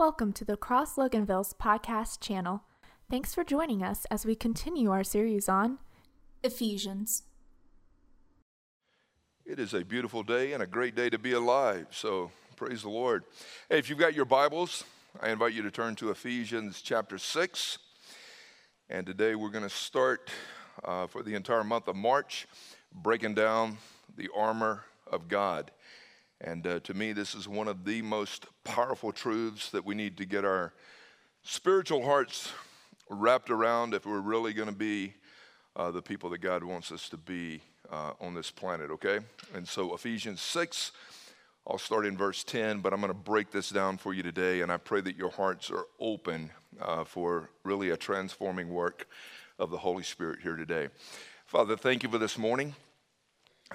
Welcome to the Cross Loganville's podcast channel. Thanks for joining us as we continue our series on Ephesians. It is a beautiful day and a great day to be alive. So praise the Lord. Hey, if you've got your Bibles, I invite you to turn to Ephesians chapter 6. And today we're going to start uh, for the entire month of March breaking down the armor of God. And uh, to me, this is one of the most powerful truths that we need to get our spiritual hearts wrapped around if we're really going to be uh, the people that God wants us to be uh, on this planet, okay? And so, Ephesians 6, I'll start in verse 10, but I'm going to break this down for you today, and I pray that your hearts are open uh, for really a transforming work of the Holy Spirit here today. Father, thank you for this morning.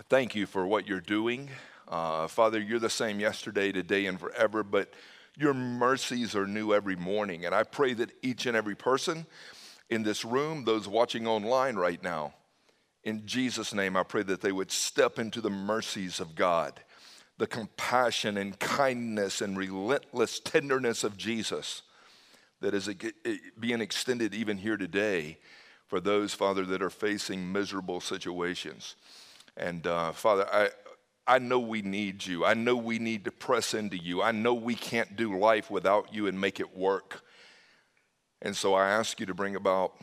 Thank you for what you're doing. Uh, Father, you're the same yesterday, today, and forever, but your mercies are new every morning. And I pray that each and every person in this room, those watching online right now, in Jesus' name, I pray that they would step into the mercies of God, the compassion and kindness and relentless tenderness of Jesus that is being extended even here today for those, Father, that are facing miserable situations. And uh, Father, I, I know we need you. I know we need to press into you. I know we can't do life without you and make it work. And so I ask you to bring about,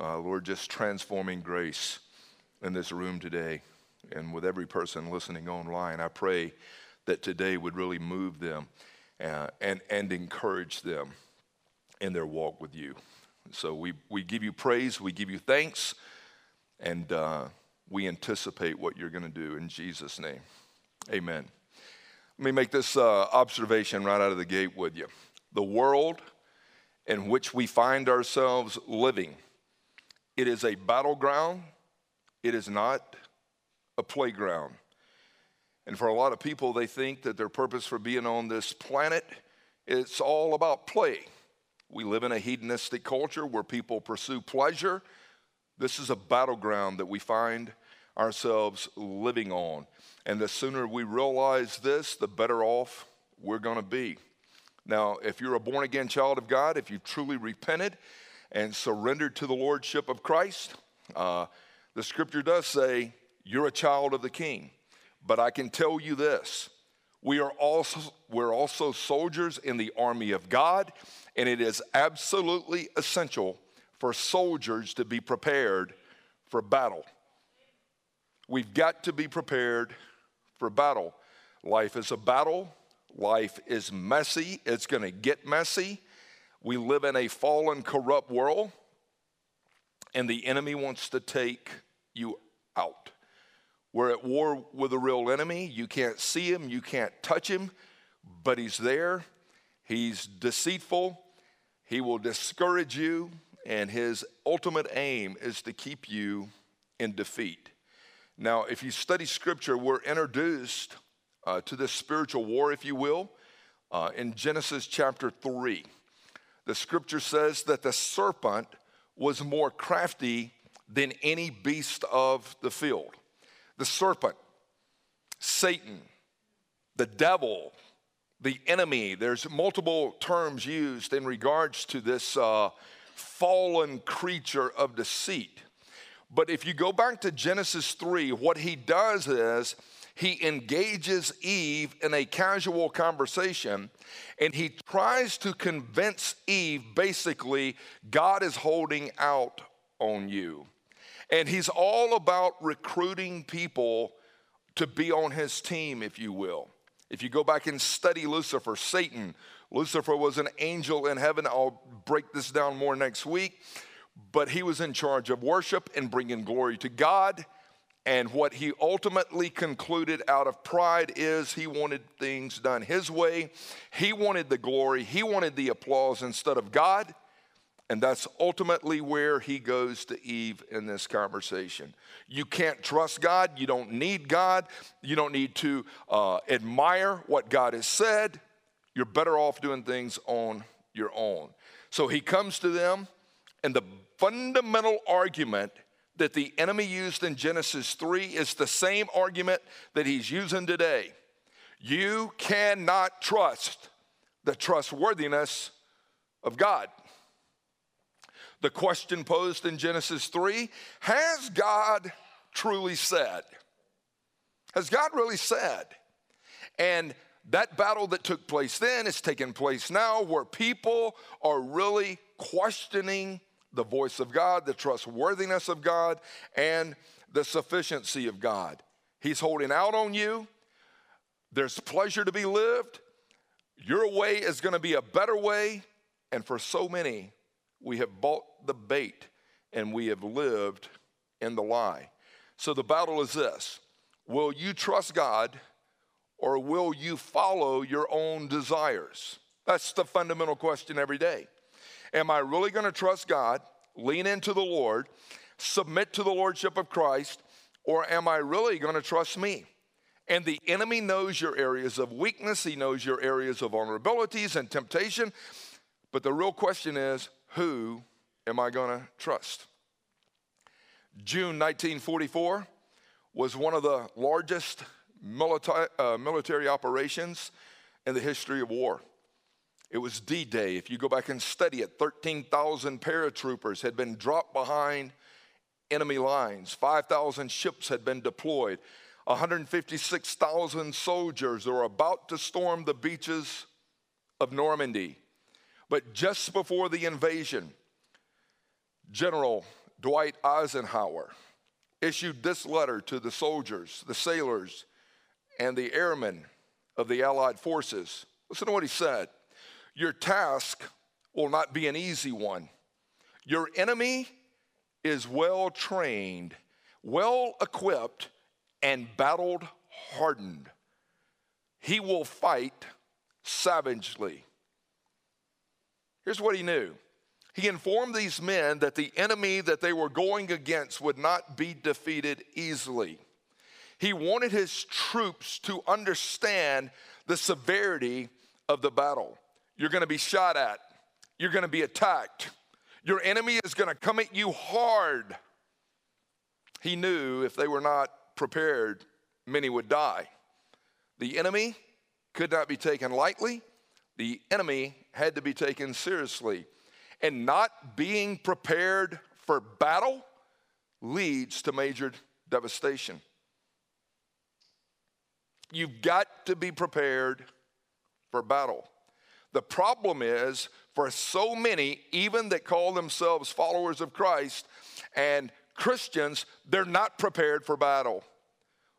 uh, Lord, just transforming grace in this room today. And with every person listening online, I pray that today would really move them uh, and, and encourage them in their walk with you. So we, we give you praise, we give you thanks, and uh, we anticipate what you're going to do in Jesus' name. Amen. Let me make this uh, observation right out of the gate with you. The world in which we find ourselves living, it is a battleground, it is not a playground. And for a lot of people, they think that their purpose for being on this planet it's all about play. We live in a hedonistic culture where people pursue pleasure. This is a battleground that we find ourselves living on. And the sooner we realize this, the better off we're going to be. Now, if you're a born again child of God, if you've truly repented and surrendered to the Lordship of Christ, uh, the scripture does say you're a child of the King. But I can tell you this we are also, we're also soldiers in the army of God, and it is absolutely essential for soldiers to be prepared for battle. We've got to be prepared for battle. Life is a battle. Life is messy. It's going to get messy. We live in a fallen, corrupt world, and the enemy wants to take you out. We're at war with a real enemy. You can't see him, you can't touch him, but he's there. He's deceitful. He will discourage you, and his ultimate aim is to keep you in defeat. Now, if you study scripture, we're introduced uh, to this spiritual war, if you will, uh, in Genesis chapter 3. The scripture says that the serpent was more crafty than any beast of the field. The serpent, Satan, the devil, the enemy, there's multiple terms used in regards to this uh, fallen creature of deceit. But if you go back to Genesis 3, what he does is he engages Eve in a casual conversation and he tries to convince Eve basically, God is holding out on you. And he's all about recruiting people to be on his team, if you will. If you go back and study Lucifer, Satan, Lucifer was an angel in heaven. I'll break this down more next week but he was in charge of worship and bringing glory to God. And what he ultimately concluded out of pride is he wanted things done his way. He wanted the glory, he wanted the applause instead of God. And that's ultimately where he goes to Eve in this conversation. You can't trust God. You don't need God. You don't need to uh, admire what God has said. You're better off doing things on your own. So he comes to them, and the fundamental argument that the enemy used in Genesis 3 is the same argument that he's using today. You cannot trust the trustworthiness of God. The question posed in Genesis 3 Has God truly said? Has God really said? And that battle that took place then is taking place now where people are really questioning the voice of God, the trustworthiness of God, and the sufficiency of God. He's holding out on you. There's pleasure to be lived. Your way is going to be a better way. And for so many, we have bought the bait and we have lived in the lie. So the battle is this Will you trust God or will you follow your own desires? That's the fundamental question every day. Am I really going to trust God, lean into the Lord, submit to the Lordship of Christ, or am I really going to trust me? And the enemy knows your areas of weakness, he knows your areas of vulnerabilities and temptation. But the real question is who am I going to trust? June 1944 was one of the largest military, uh, military operations in the history of war. It was D Day. If you go back and study it, 13,000 paratroopers had been dropped behind enemy lines, 5,000 ships had been deployed, 156,000 soldiers were about to storm the beaches of Normandy. But just before the invasion, General Dwight Eisenhower issued this letter to the soldiers, the sailors, and the airmen of the Allied forces. Listen to what he said Your task will not be an easy one. Your enemy is well trained, well equipped, and battled hardened. He will fight savagely. Here's what he knew he informed these men that the enemy that they were going against would not be defeated easily. He wanted his troops to understand the severity of the battle. You're going to be shot at, you're going to be attacked, your enemy is going to come at you hard. He knew if they were not prepared, many would die. The enemy could not be taken lightly, the enemy had to be taken seriously. And not being prepared for battle leads to major devastation. You've got to be prepared for battle. The problem is, for so many, even that call themselves followers of Christ and Christians, they're not prepared for battle.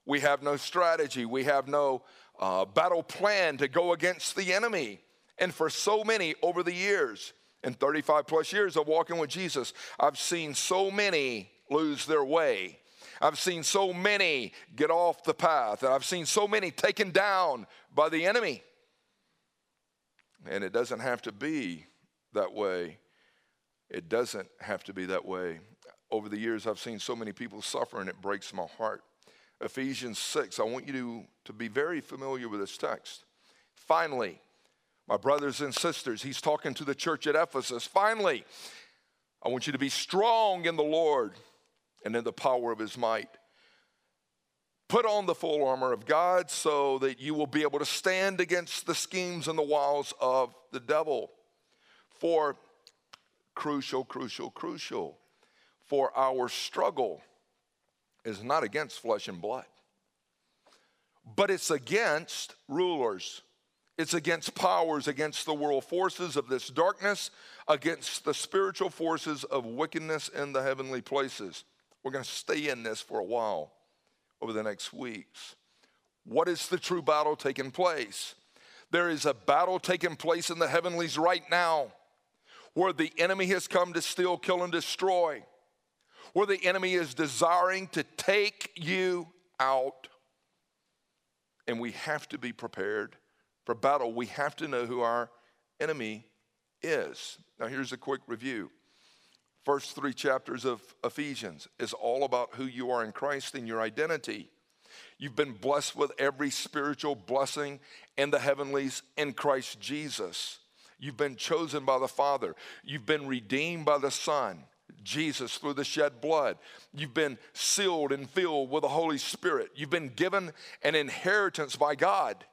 We have no strategy, we have no uh, battle plan to go against the enemy. And for so many over the years, in 35 plus years of walking with Jesus, I've seen so many lose their way. I've seen so many get off the path, and I've seen so many taken down by the enemy. And it doesn't have to be that way. It doesn't have to be that way. Over the years, I've seen so many people suffer, and it breaks my heart. Ephesians 6, I want you to, to be very familiar with this text. Finally, my brothers and sisters, he's talking to the church at Ephesus. Finally, I want you to be strong in the Lord and in the power of his might. Put on the full armor of God so that you will be able to stand against the schemes and the wiles of the devil. For crucial, crucial, crucial, for our struggle is not against flesh and blood, but it's against rulers it's against powers, against the world forces of this darkness, against the spiritual forces of wickedness in the heavenly places. We're going to stay in this for a while over the next weeks. What is the true battle taking place? There is a battle taking place in the heavenlies right now where the enemy has come to steal, kill, and destroy, where the enemy is desiring to take you out. And we have to be prepared for battle, we have to know who our enemy is. Now, here's a quick review. First three chapters of Ephesians is all about who you are in Christ and your identity. You've been blessed with every spiritual blessing in the heavenlies in Christ Jesus. You've been chosen by the Father. You've been redeemed by the Son, Jesus, through the shed blood. You've been sealed and filled with the Holy Spirit. You've been given an inheritance by God.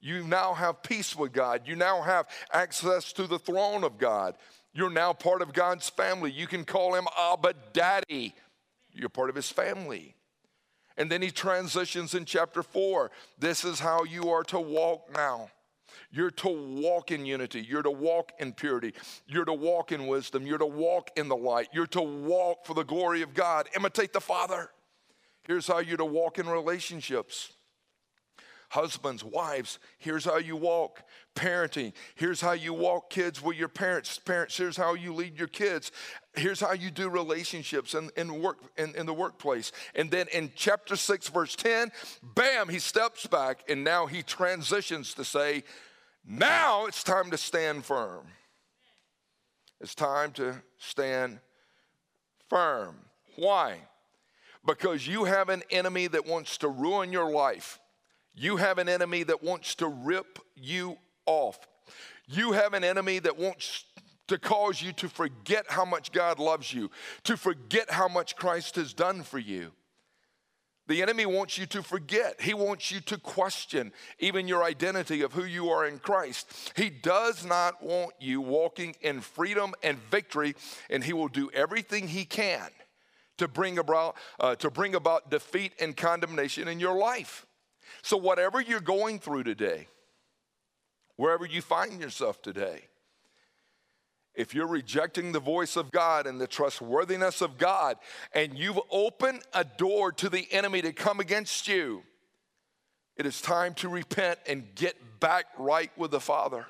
You now have peace with God. You now have access to the throne of God. You're now part of God's family. You can call him Abba Daddy. You're part of his family. And then he transitions in chapter four. This is how you are to walk now. You're to walk in unity. You're to walk in purity. You're to walk in wisdom. You're to walk in the light. You're to walk for the glory of God. Imitate the Father. Here's how you're to walk in relationships. Husbands, wives, here's how you walk. Parenting, here's how you walk kids with your parents. Parents, here's how you lead your kids. Here's how you do relationships in, in work in, in the workplace. And then in chapter 6, verse 10, bam, he steps back and now he transitions to say, now it's time to stand firm. It's time to stand firm. Why? Because you have an enemy that wants to ruin your life. You have an enemy that wants to rip you off. You have an enemy that wants to cause you to forget how much God loves you, to forget how much Christ has done for you. The enemy wants you to forget. He wants you to question even your identity of who you are in Christ. He does not want you walking in freedom and victory, and he will do everything he can to bring about, uh, to bring about defeat and condemnation in your life. So, whatever you're going through today, wherever you find yourself today, if you're rejecting the voice of God and the trustworthiness of God, and you've opened a door to the enemy to come against you, it is time to repent and get back right with the Father.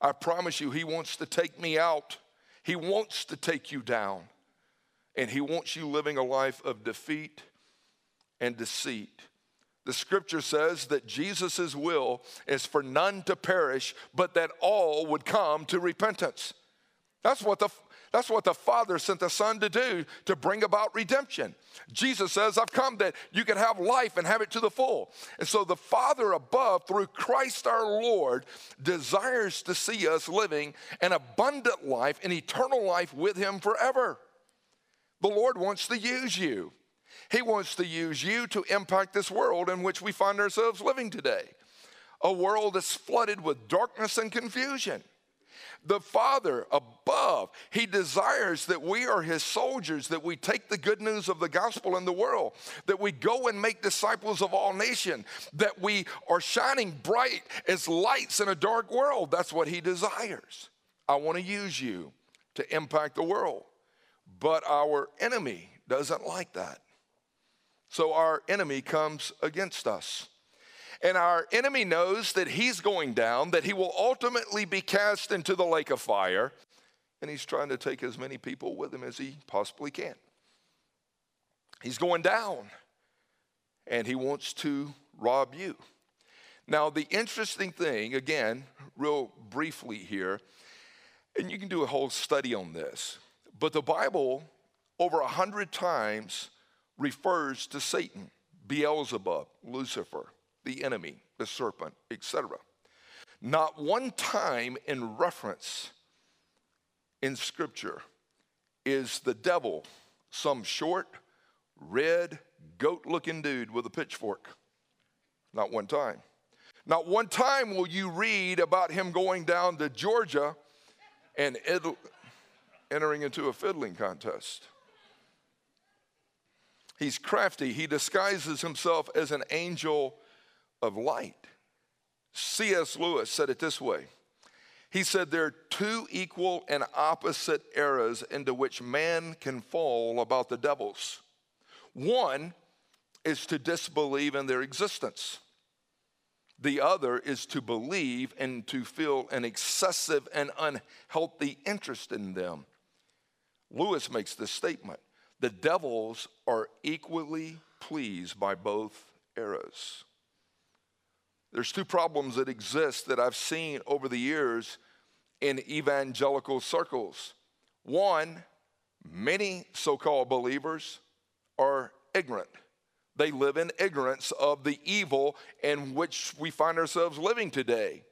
I promise you, He wants to take me out, He wants to take you down, and He wants you living a life of defeat and deceit. The scripture says that Jesus' will is for none to perish, but that all would come to repentance. That's what the that's what the Father sent the Son to do to bring about redemption. Jesus says, I've come that you can have life and have it to the full. And so the Father above, through Christ our Lord, desires to see us living an abundant life, an eternal life with Him forever. The Lord wants to use you. He wants to use you to impact this world in which we find ourselves living today. A world that's flooded with darkness and confusion. The Father above, He desires that we are His soldiers, that we take the good news of the gospel in the world, that we go and make disciples of all nations, that we are shining bright as lights in a dark world. That's what He desires. I want to use you to impact the world. But our enemy doesn't like that. So our enemy comes against us. And our enemy knows that he's going down, that he will ultimately be cast into the lake of fire, and he's trying to take as many people with him as he possibly can. He's going down, and he wants to rob you. Now, the interesting thing, again, real briefly here, and you can do a whole study on this, but the Bible, over a hundred times, refers to Satan, Beelzebub, Lucifer, the enemy, the serpent, etc. Not one time in reference in Scripture is the devil some short, red, goat looking dude with a pitchfork. Not one time. Not one time will you read about him going down to Georgia and entering into a fiddling contest. He's crafty. He disguises himself as an angel of light. C.S. Lewis said it this way He said, There are two equal and opposite eras into which man can fall about the devils. One is to disbelieve in their existence. The other is to believe and to feel an excessive and unhealthy interest in them. Lewis makes this statement the devils are equally pleased by both eras. There's two problems that exist that I've seen over the years in evangelical circles. One, many so called believers are ignorant. They live in ignorance of the evil in which we find ourselves living today.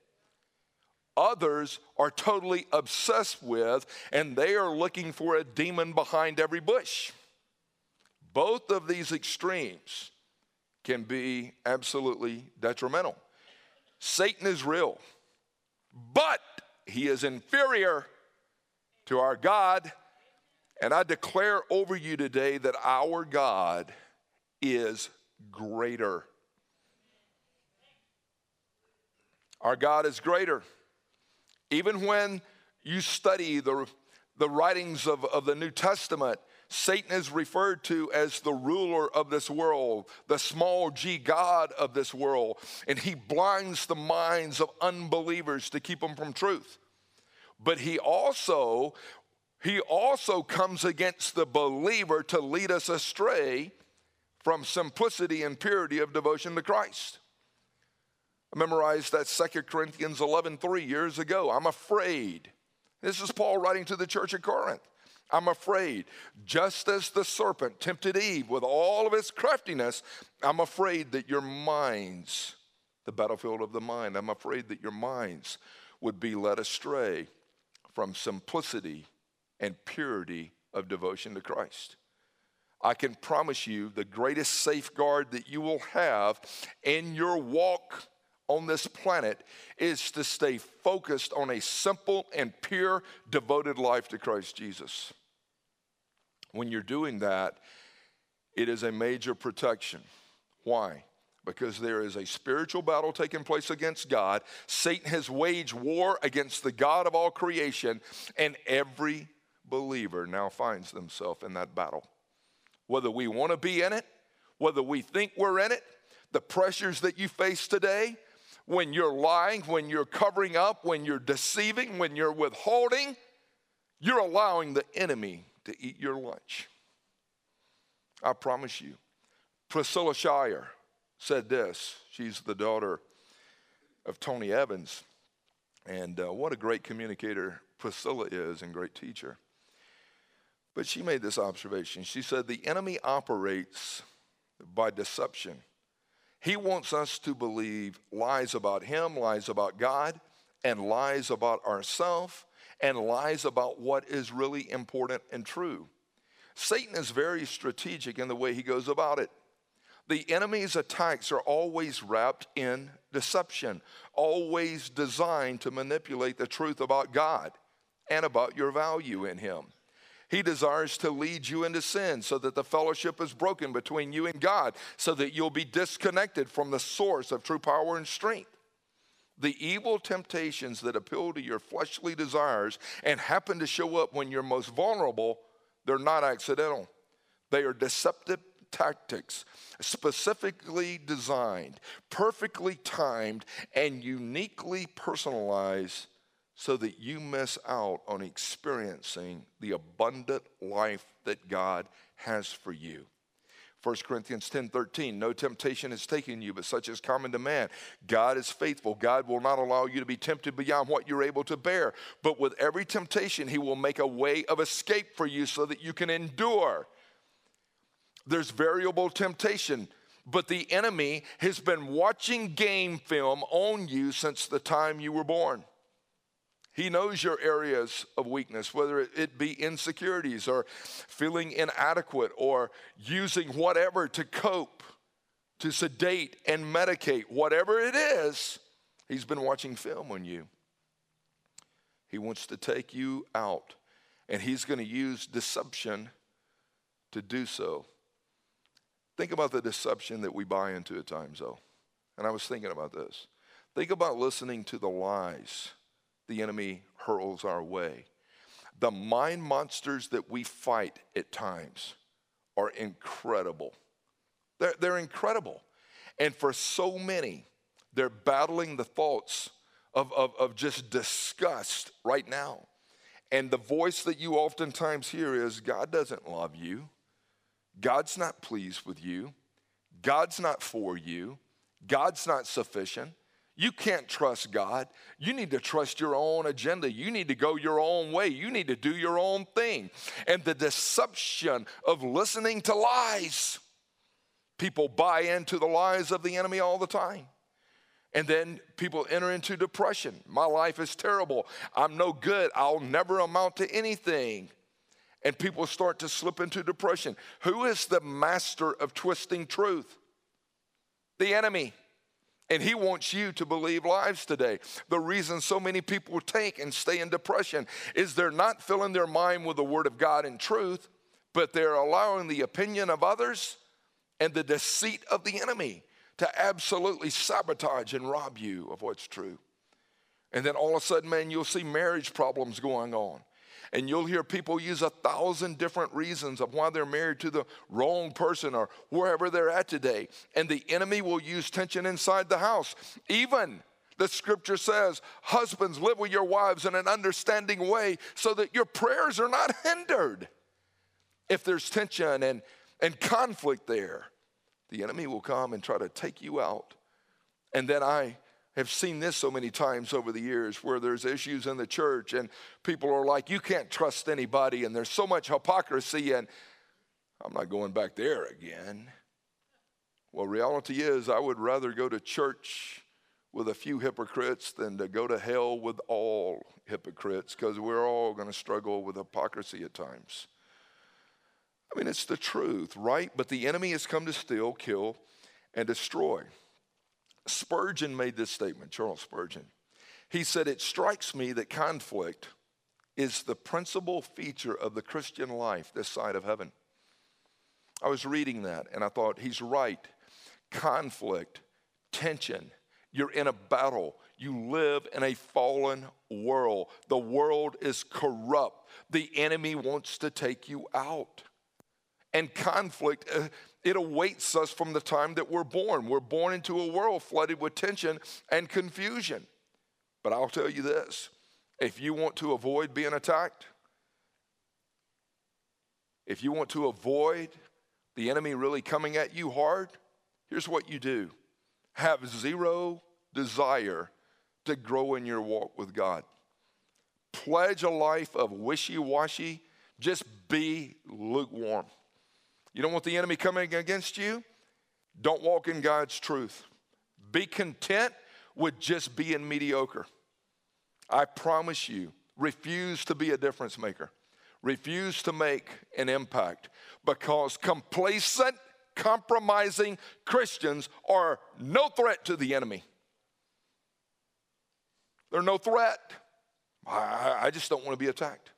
Others are totally obsessed with, and they are looking for a demon behind every bush. Both of these extremes can be absolutely detrimental. Satan is real, but he is inferior to our God. And I declare over you today that our God is greater. Our God is greater. Even when you study the, the writings of, of the New Testament, Satan is referred to as the ruler of this world, the small g God of this world, and he blinds the minds of unbelievers to keep them from truth. But he also he also comes against the believer to lead us astray from simplicity and purity of devotion to Christ. I memorized that 2 Corinthians 11 3 years ago. I'm afraid. This is Paul writing to the church at Corinth. I'm afraid, just as the serpent tempted Eve with all of his craftiness, I'm afraid that your minds, the battlefield of the mind, I'm afraid that your minds would be led astray from simplicity and purity of devotion to Christ. I can promise you the greatest safeguard that you will have in your walk on this planet is to stay focused on a simple and pure, devoted life to Christ Jesus. When you're doing that, it is a major protection. Why? Because there is a spiritual battle taking place against God. Satan has waged war against the God of all creation, and every believer now finds themselves in that battle. Whether we want to be in it, whether we think we're in it, the pressures that you face today, when you're lying, when you're covering up, when you're deceiving, when you're withholding, you're allowing the enemy to eat your lunch. I promise you. Priscilla Shirer said this. She's the daughter of Tony Evans. And uh, what a great communicator Priscilla is and great teacher. But she made this observation. She said, The enemy operates by deception. He wants us to believe lies about him, lies about God, and lies about ourselves, and lies about what is really important and true. Satan is very strategic in the way he goes about it. The enemy's attacks are always wrapped in deception, always designed to manipulate the truth about God and about your value in him. He desires to lead you into sin so that the fellowship is broken between you and God, so that you'll be disconnected from the source of true power and strength. The evil temptations that appeal to your fleshly desires and happen to show up when you're most vulnerable, they're not accidental. They are deceptive tactics, specifically designed, perfectly timed, and uniquely personalized so that you miss out on experiencing the abundant life that God has for you. 1 Corinthians 10 13, no temptation has taken you, but such is common to man. God is faithful. God will not allow you to be tempted beyond what you're able to bear. But with every temptation, He will make a way of escape for you so that you can endure. There's variable temptation, but the enemy has been watching game film on you since the time you were born. He knows your areas of weakness, whether it be insecurities or feeling inadequate or using whatever to cope, to sedate and medicate, whatever it is, he's been watching film on you. He wants to take you out, and he's going to use deception to do so. Think about the deception that we buy into at times, though. And I was thinking about this. Think about listening to the lies the enemy hurls our way. The mind monsters that we fight at times are incredible. They're, they're incredible. And for so many, they're battling the thoughts of, of, of just disgust right now. And the voice that you oftentimes hear is God doesn't love you. God's not pleased with you. God's not for you. God's not sufficient. You can't trust God. You need to trust your own agenda. You need to go your own way. You need to do your own thing. And the deception of listening to lies. People buy into the lies of the enemy all the time. And then people enter into depression. My life is terrible. I'm no good. I'll never amount to anything. And people start to slip into depression. Who is the master of twisting truth? The enemy. And he wants you to believe lies today. The reason so many people take and stay in depression is they're not filling their mind with the word of God and truth, but they're allowing the opinion of others and the deceit of the enemy to absolutely sabotage and rob you of what's true. And then all of a sudden, man, you'll see marriage problems going on. And you'll hear people use a thousand different reasons of why they're married to the wrong person or wherever they're at today. And the enemy will use tension inside the house. Even the scripture says, Husbands, live with your wives in an understanding way so that your prayers are not hindered. If there's tension and, and conflict there, the enemy will come and try to take you out. And then I have seen this so many times over the years where there's issues in the church and people are like, you can't trust anybody, and there's so much hypocrisy, and I'm not going back there again. Well, reality is, I would rather go to church with a few hypocrites than to go to hell with all hypocrites because we're all going to struggle with hypocrisy at times. I mean, it's the truth, right? But the enemy has come to steal, kill, and destroy. Spurgeon made this statement, Charles Spurgeon. He said, It strikes me that conflict is the principal feature of the Christian life this side of heaven. I was reading that and I thought, he's right. Conflict, tension, you're in a battle. You live in a fallen world. The world is corrupt. The enemy wants to take you out and conflict, uh, it awaits us from the time that we're born. We're born into a world flooded with tension and confusion. But I'll tell you this if you want to avoid being attacked, if you want to avoid the enemy really coming at you hard, here's what you do have zero desire to grow in your walk with God. Pledge a life of wishy washy, just be lukewarm. You don't want the enemy coming against you? Don't walk in God's truth. Be content with just being mediocre. I promise you, refuse to be a difference maker. Refuse to make an impact because complacent, compromising Christians are no threat to the enemy. They're no threat. I, I just don't want to be attacked.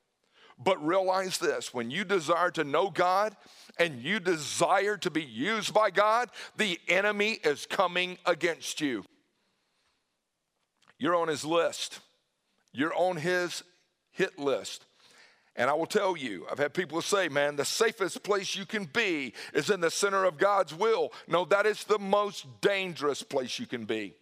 But realize this when you desire to know God and you desire to be used by God, the enemy is coming against you. You're on his list, you're on his hit list. And I will tell you, I've had people say, man, the safest place you can be is in the center of God's will. No, that is the most dangerous place you can be.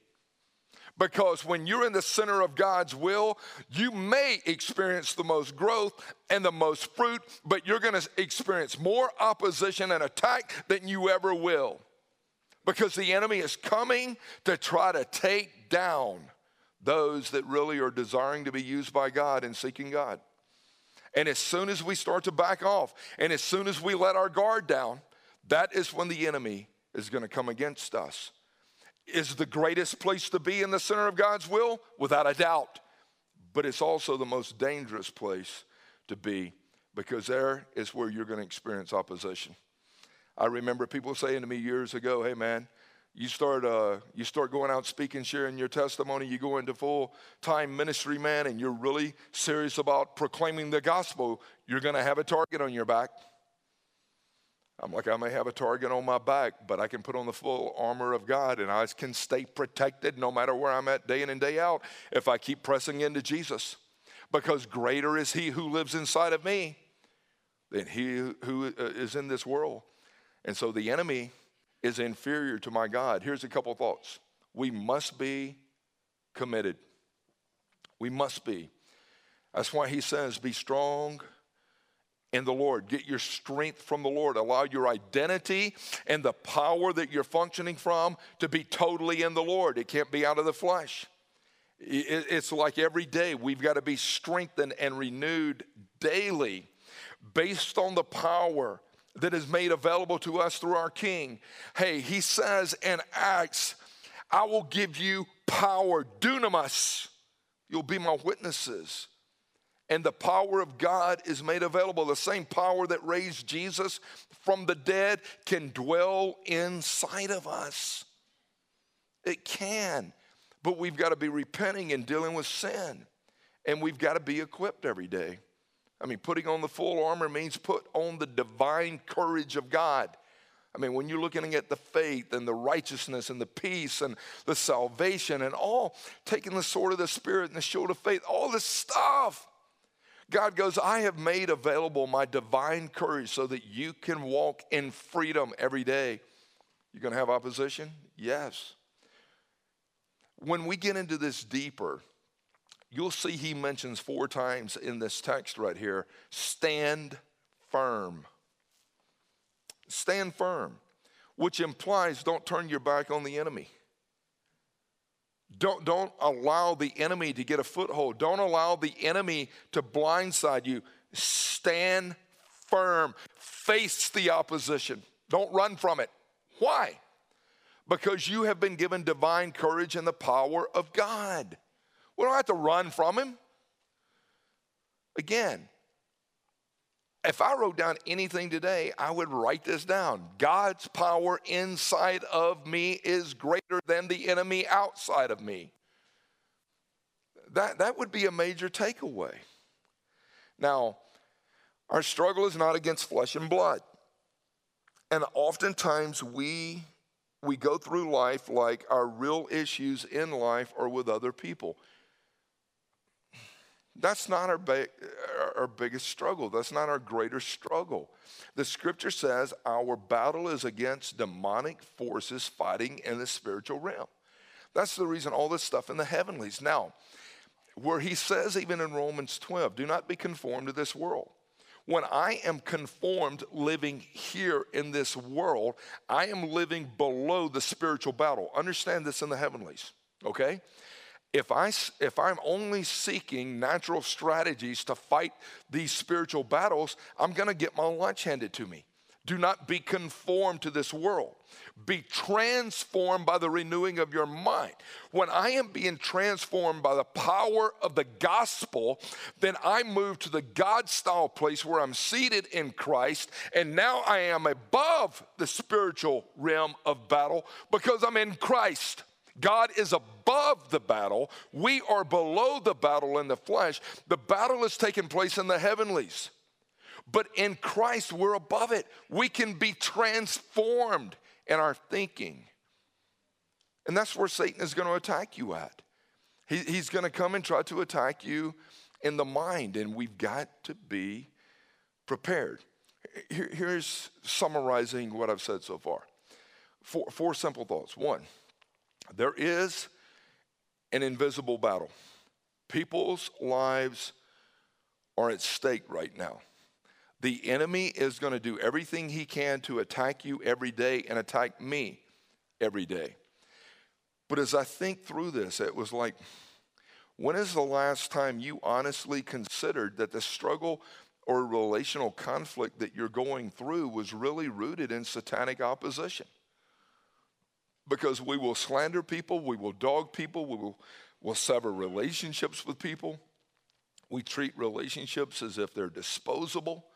Because when you're in the center of God's will, you may experience the most growth and the most fruit, but you're going to experience more opposition and attack than you ever will. Because the enemy is coming to try to take down those that really are desiring to be used by God and seeking God. And as soon as we start to back off, and as soon as we let our guard down, that is when the enemy is going to come against us is the greatest place to be in the center of God's will? Without a doubt. But it's also the most dangerous place to be because there is where you're going to experience opposition. I remember people saying to me years ago, hey man, you start, uh, you start going out speaking, sharing your testimony, you go into full time ministry, man, and you're really serious about proclaiming the gospel, you're going to have a target on your back. I'm like, I may have a target on my back, but I can put on the full armor of God and I can stay protected no matter where I'm at day in and day out if I keep pressing into Jesus. Because greater is He who lives inside of me than He who uh, in this world. And so the enemy is inferior to my God. Here's a couple thoughts. We must be committed. We must be. That's why He says, Be strong in the Lord. Get your strength from the Lord. Allow your identity and the power that you're functioning from to be totally in the Lord. It can't be out of the flesh. It's like every day we've got to be strengthened and renewed daily based on the power that is made available to us through our King. Hey, he says in Acts, I will give you power, dunamis. You'll be my witnesses and the power of God is made available. The same power that raised Jesus from the dead can dwell inside of us. It can. But we've got to be repenting and dealing with sin. And we've got to be equipped every day. I mean, putting on the full armor means put on the divine courage of God. I mean, when you're looking at the faith and the righteousness and the peace and the salvation and all, taking the sword of the Spirit and the shield of faith, all this stuff. God goes, I have made available my divine courage so that you can walk in freedom every day. You're going to have opposition? Yes. When we get into this deeper, you'll see he mentions four times in this text right here stand firm. Stand firm, which implies don't turn your back on the enemy. Don't, don't allow the enemy to get a foothold. Don't allow the enemy to blindside you. Stand firm. Face the opposition. Don't run from it. Why? Because you have been given divine courage and the power of God. We don't have to run from him. Again, if I wrote down anything today, I would write this down. God's power inside of me is greater than the enemy outside of me. That, that would be a major takeaway. Now, our struggle is not against flesh and blood. And oftentimes we, we go through life like our real issues in life are with other people. That's not our, ba- our biggest struggle. That's not our greater struggle. The scripture says our battle is against demonic forces fighting in the spiritual realm. That's the reason all this stuff in the heavenlies. Now, where he says, even in Romans 12, do not be conformed to this world. When I am conformed living here in this world, I am living below the spiritual battle. Understand this in the heavenlies, okay? If, I, if I'm only seeking natural strategies to fight these spiritual battles, I'm gonna get my lunch handed to me. Do not be conformed to this world. Be transformed by the renewing of your mind. When I am being transformed by the power of the gospel, then I move to the God style place where I'm seated in Christ, and now I am above the spiritual realm of battle because I'm in Christ. God is above the battle. We are below the battle in the flesh. The battle is taking place in the heavenlies. But in Christ, we're above it. We can be transformed in our thinking. And that's where Satan is going to attack you at. He, he's going to come and try to attack you in the mind, and we've got to be prepared. Here, here's summarizing what I've said so far four, four simple thoughts. One, there is an invisible battle. People's lives are at stake right now. The enemy is going to do everything he can to attack you every day and attack me every day. But as I think through this, it was like, when is the last time you honestly considered that the struggle or relational conflict that you're going through was really rooted in satanic opposition? Because we will slander people, we will dog people, we will we'll sever relationships with people. We treat relationships as if they're disposable.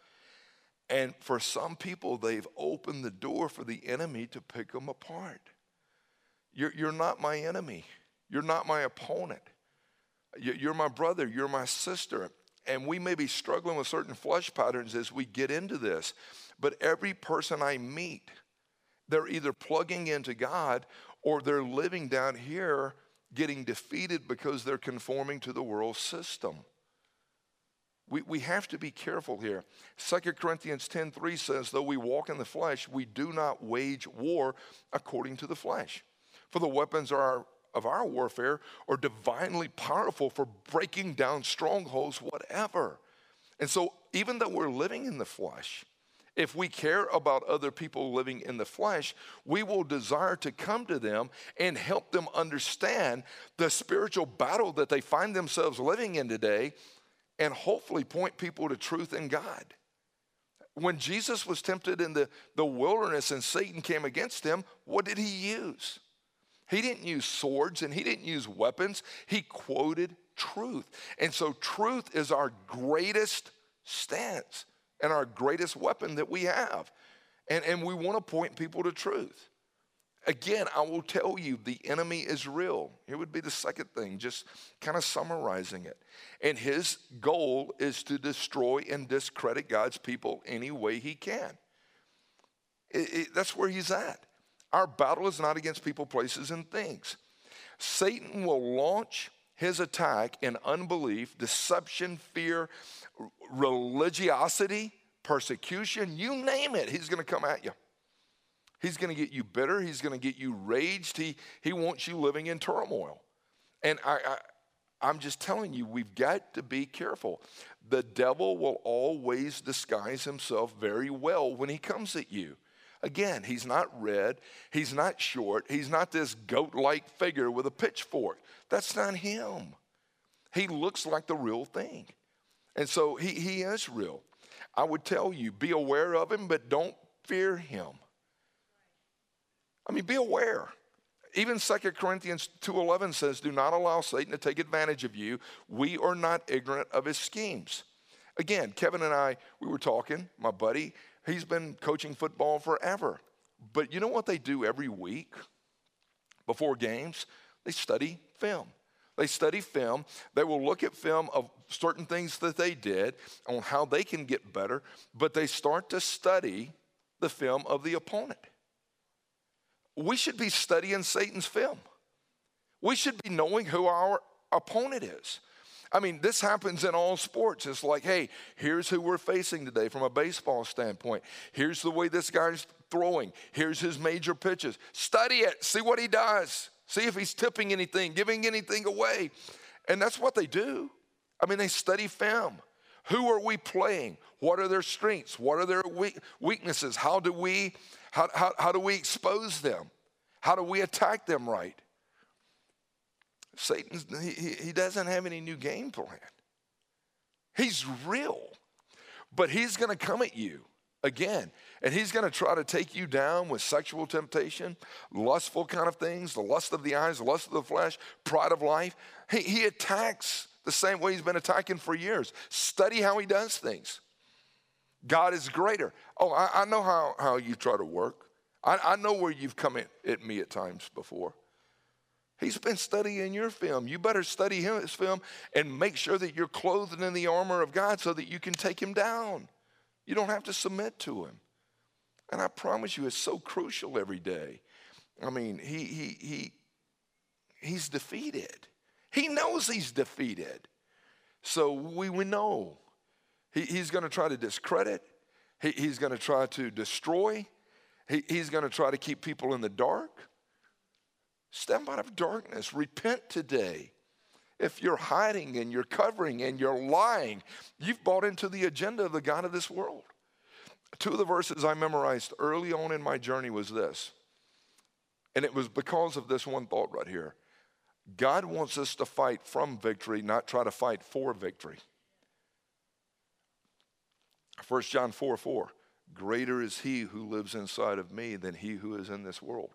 And for some people, they've opened the door for the enemy to pick them apart. You're, you're not my enemy. You're not my opponent. You're my brother. You're my sister. And we may be struggling with certain flesh patterns as we get into this. But every person I meet, they're either plugging into God or they're living down here getting defeated because they're conforming to the world system. We, we have to be careful here. 2 Corinthians 10:3 says, though we walk in the flesh, we do not wage war according to the flesh. For the weapons are of our warfare are divinely powerful for breaking down strongholds, whatever. And so, even though we're living in the flesh, if we care about other people living in the flesh, we will desire to come to them and help them understand the spiritual battle that they find themselves living in today and hopefully point people to truth in God. When Jesus was tempted in the, the wilderness and Satan came against him, what did he use? He didn't use swords and he didn't use weapons. He quoted truth. And so, truth is our greatest stance and our greatest weapon that we have. And, and we want to point people to truth. Again, I will tell you the enemy is real. Here would be the second thing, just kind of summarizing it. And his goal is to destroy and discredit God's people any way he can. It, it, that's where he's at. Our battle is not against people, places, and things. Satan will launch his attack in unbelief, deception, fear, religiosity, persecution, you name it, he's going to come at you. He's going to get you bitter. He's going to get you raged. He, he wants you living in turmoil. And I, I, I'm just telling you, we've got to be careful. The devil will always disguise himself very well when he comes at you. Again, he's not red, he's not short, he's not this goat like figure with a pitchfork. That's not him. He looks like the real thing. And so he, he is real. I would tell you, be aware of him, but don't fear him. I mean, be aware. Even 2 Corinthians 2:11 says, "Do not allow Satan to take advantage of you. We are not ignorant of his schemes." Again, Kevin and I, we were talking, my buddy, he's been coaching football forever. But you know what they do every week before games? They study film. They study film. They will look at film of certain things that they did on how they can get better, but they start to study the film of the opponent we should be studying Satan's film. We should be knowing who our opponent is. I mean, this happens in all sports. It's like, hey, here's who we're facing today from a baseball standpoint. Here's the way this guy's throwing. Here's his major pitches. Study it, see what he does, see if he's tipping anything, giving anything away. And that's what they do. I mean, they study film. Who are we playing? What are their strengths? What are their weaknesses? How do we how, how, how do we expose them? How do we attack them right? Satan, he, he doesn't have any new game plan. He's real, but he's going to come at you again. And he's going to try to take you down with sexual temptation, lustful kind of things, the lust of the eyes, the lust of the flesh, pride of life. He, he attacks the same way he's been attacking for years. Study how he does things. God is greater. Oh, I, I know how, how you try to work. I, I know where you've come at, at me at times before. He's been studying your film. You better study his film and make sure that you're clothed in the armor of God so that you can take him down. You don't have to submit to him. And I promise you, it's so crucial every day. I mean, he, he, he, he's defeated. He knows he's defeated. So we, we know he, he's going to try to discredit, he, he's going to try to destroy, he, he's going to try to keep people in the dark. Step out of darkness, repent today. If you're hiding and you're covering and you're lying, you've bought into the agenda of the God of this world. Two of the verses I memorized early on in my journey was this. And it was because of this one thought right here. God wants us to fight from victory, not try to fight for victory. 1 John 4 4. Greater is he who lives inside of me than he who is in this world.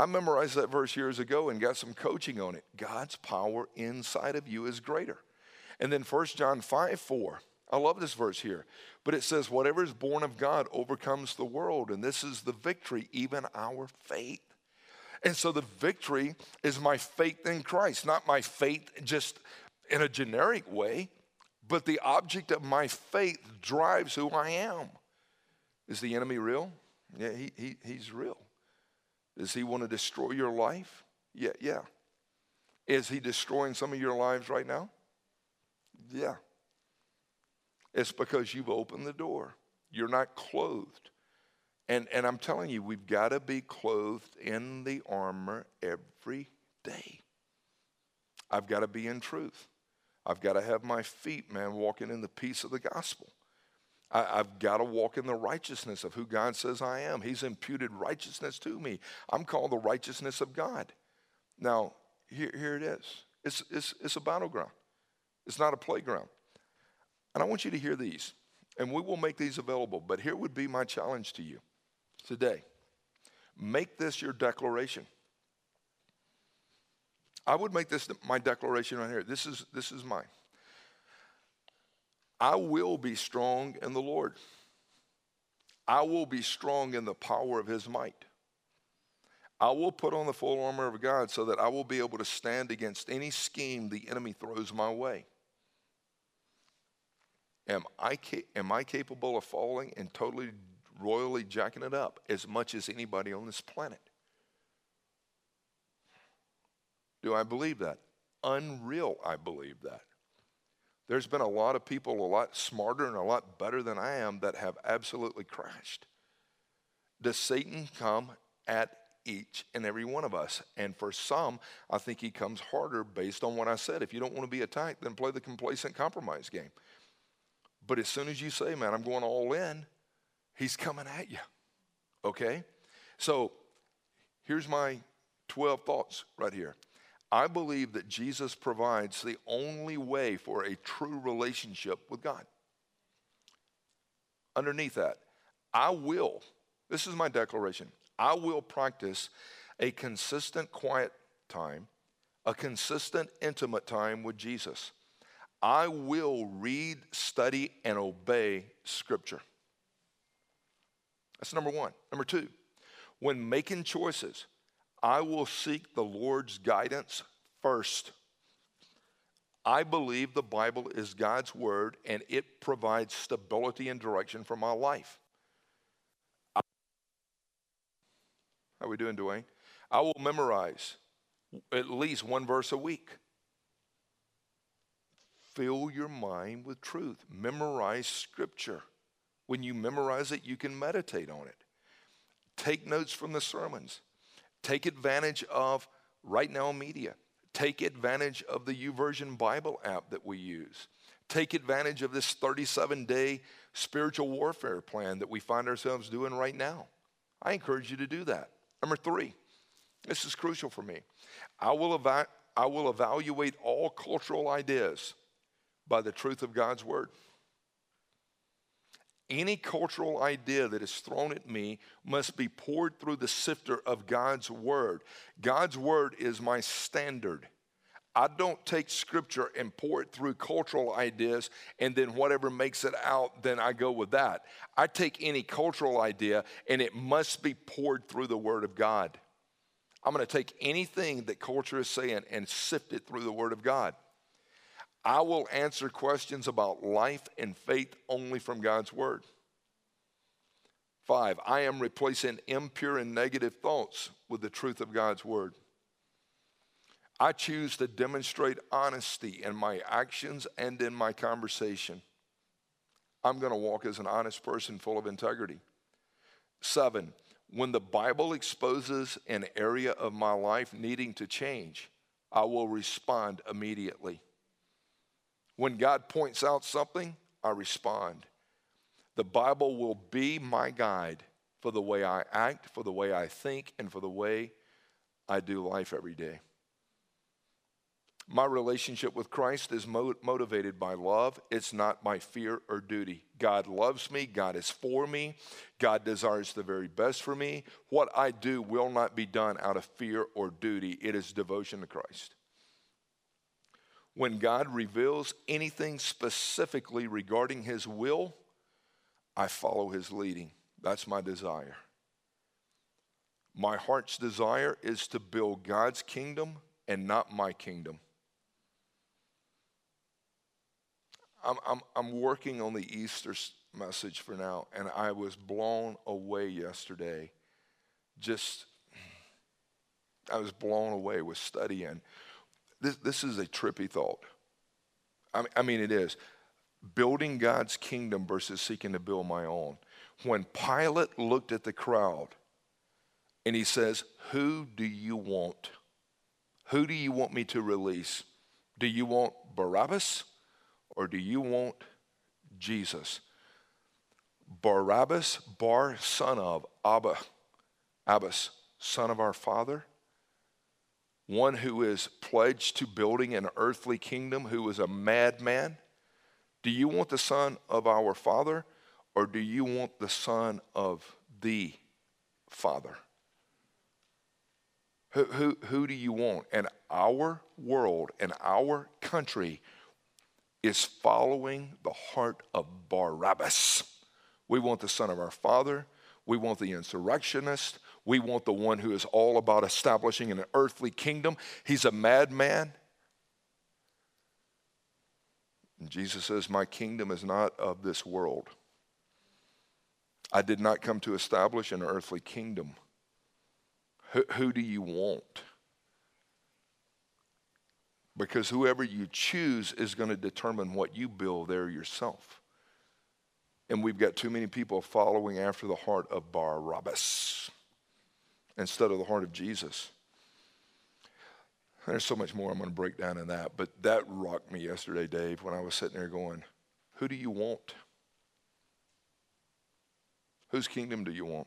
I memorized that verse years ago and got some coaching on it. God's power inside of you is greater. And then 1 John 5 4. I love this verse here. But it says, Whatever is born of God overcomes the world. And this is the victory, even our faith. And so the victory is my faith in Christ, not my faith just in a generic way, but the object of my faith drives who I am. Is the enemy real? Yeah, he, he, he's real. Does he want to destroy your life? Yeah, yeah. Is he destroying some of your lives right now? Yeah. It's because you've opened the door. You're not clothed. And, and I'm telling you, we've got to be clothed in the armor every day. I've got to be in truth. I've got to have my feet, man, walking in the peace of the gospel. I, have got to walk in the righteousness of who God says I am. He's imputed righteousness to me. I'm called the righteousness of God. Now, here, here it is. It's, it's, it's a battleground. It's not a playground. And I want you to hear these, and we will make these available. But here would be my challenge to you today make this your declaration. I would make this my declaration right here. This is, this is mine. I will be strong in the Lord. I will be strong in the power of his might. I will put on the full armor of God so that I will be able to stand against any scheme the enemy throws my way. Am I, am I capable of falling and totally, royally jacking it up as much as anybody on this planet? Do I believe that? Unreal, I believe that. There's been a lot of people a lot smarter and a lot better than I am that have absolutely crashed. Does Satan come at each and every one of us? And for some, I think he comes harder based on what I said. If you don't want to be attacked, then play the complacent compromise game. But as soon as you say, man, I'm going all in, he's coming at you. Okay? So here's my 12 thoughts right here. I believe that Jesus provides the only way for a true relationship with God. Underneath that, I will, this is my declaration, I will practice a consistent quiet time, a consistent intimate time with Jesus. I will read, study, and obey Scripture. That's number one. Number two, when making choices, I will seek the Lord's guidance first. I believe the Bible is God's word and it provides stability and direction for my life. How are we doing, Dwayne? I will memorize at least one verse a week. Fill your mind with truth. Memorize scripture. When you memorize it, you can meditate on it. Take notes from the sermons. Take advantage of Right Now Media. Take advantage of the YouVersion Bible app that we use. Take advantage of this 37 day spiritual warfare plan that we find ourselves doing right now. I encourage you to do that. Number three, this is crucial for me. I will, I will evaluate all cultural ideas by the truth of God's word. Any cultural idea that is thrown at me must be poured through the sifter of God's Word. God's Word is my standard. I don't take scripture and pour it through cultural ideas and then whatever makes it out, then I go with that. I take any cultural idea and it must be poured through the Word of God. I'm going to take anything that culture is saying and sift it through the Word of God. I will answer questions about life and faith only from God's word. Five, I am replacing impure and negative thoughts with the truth of God's word. I choose to demonstrate honesty in my actions and in my conversation. I'm going to walk as an honest person full of integrity. Seven, when the Bible exposes an area of my life needing to change, I will respond immediately. When God points out something, I respond. The Bible will be my guide for the way I act, for the way I think, and for the way I do life every day. My relationship with Christ is mo- motivated by love. It's not by fear or duty. God loves me. God is for me. God desires the very best for me. What I do will not be done out of fear or duty, it is devotion to Christ. When God reveals anything specifically regarding His will, I follow His leading. That's my desire. My heart's desire is to build God's kingdom and not my kingdom. I'm, I'm, I'm working on the Easter message for now, and I was blown away yesterday. Just, I was blown away with studying this, this is a trippy thought. I mean, I mean, it is. Building God's kingdom versus seeking to build my own. When Pilate looked at the crowd and he says, Who do you want? Who do you want me to release? Do you want Barabbas or do you want Jesus? Barabbas, Bar, son of Abba, Abbas, son of our father, one who is pledged to building an earthly kingdom, who is a madman? Do you want the son of our Father, or do you want the son of the Father? Who, who, who do you want? And our world and our country is following the heart of Barabbas. We want the son of our Father. We want the insurrectionist. We want the one who is all about establishing an earthly kingdom. He's a madman. And Jesus says, My kingdom is not of this world. I did not come to establish an earthly kingdom. Who, who do you want? Because whoever you choose is going to determine what you build there yourself. And we've got too many people following after the heart of Barabbas instead of the heart of Jesus. There's so much more I'm going to break down in that, but that rocked me yesterday, Dave, when I was sitting there going, Who do you want? Whose kingdom do you want?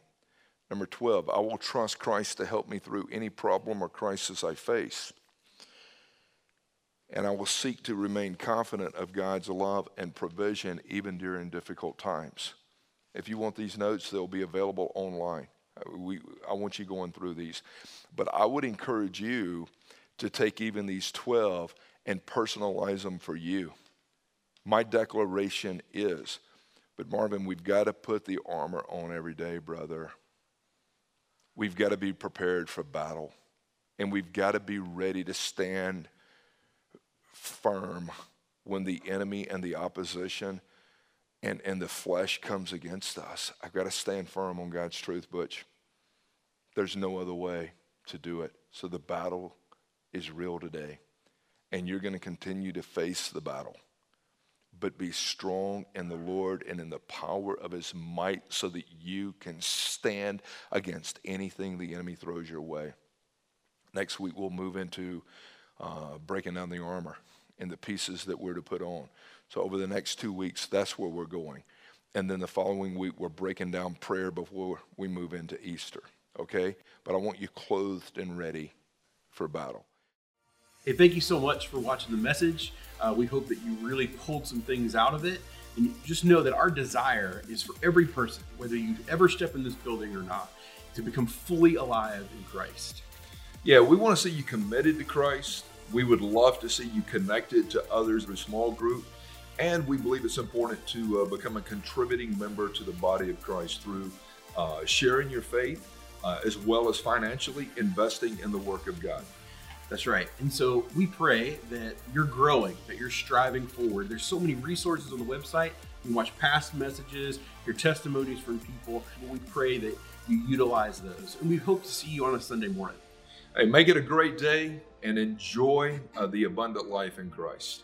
Number 12, I will trust Christ to help me through any problem or crisis I face. And I will seek to remain confident of God's love and provision even during difficult times. If you want these notes, they'll be available online. We, I want you going through these. But I would encourage you to take even these 12 and personalize them for you. My declaration is, but Marvin, we've got to put the armor on every day, brother. We've got to be prepared for battle. And we've got to be ready to stand firm when the enemy and the opposition and, and the flesh comes against us. I've got to stand firm on God's truth, Butch. There's no other way to do it. So the battle is real today. And you're going to continue to face the battle but be strong in the Lord and in the power of his might so that you can stand against anything the enemy throws your way. Next week, we'll move into uh, breaking down the armor and the pieces that we're to put on. So, over the next two weeks, that's where we're going. And then the following week, we're breaking down prayer before we move into Easter, okay? But I want you clothed and ready for battle. Hey, thank you so much for watching the message. Uh, we hope that you really pulled some things out of it. And just know that our desire is for every person, whether you ever step in this building or not, to become fully alive in Christ. Yeah, we want to see you committed to Christ. We would love to see you connected to others in a small group. And we believe it's important to uh, become a contributing member to the body of Christ through uh, sharing your faith uh, as well as financially investing in the work of God. That's right. And so we pray that you're growing, that you're striving forward. There's so many resources on the website. You can watch past messages, your testimonies from people. We pray that you utilize those. And we hope to see you on a Sunday morning. Hey, make it a great day and enjoy uh, the abundant life in Christ.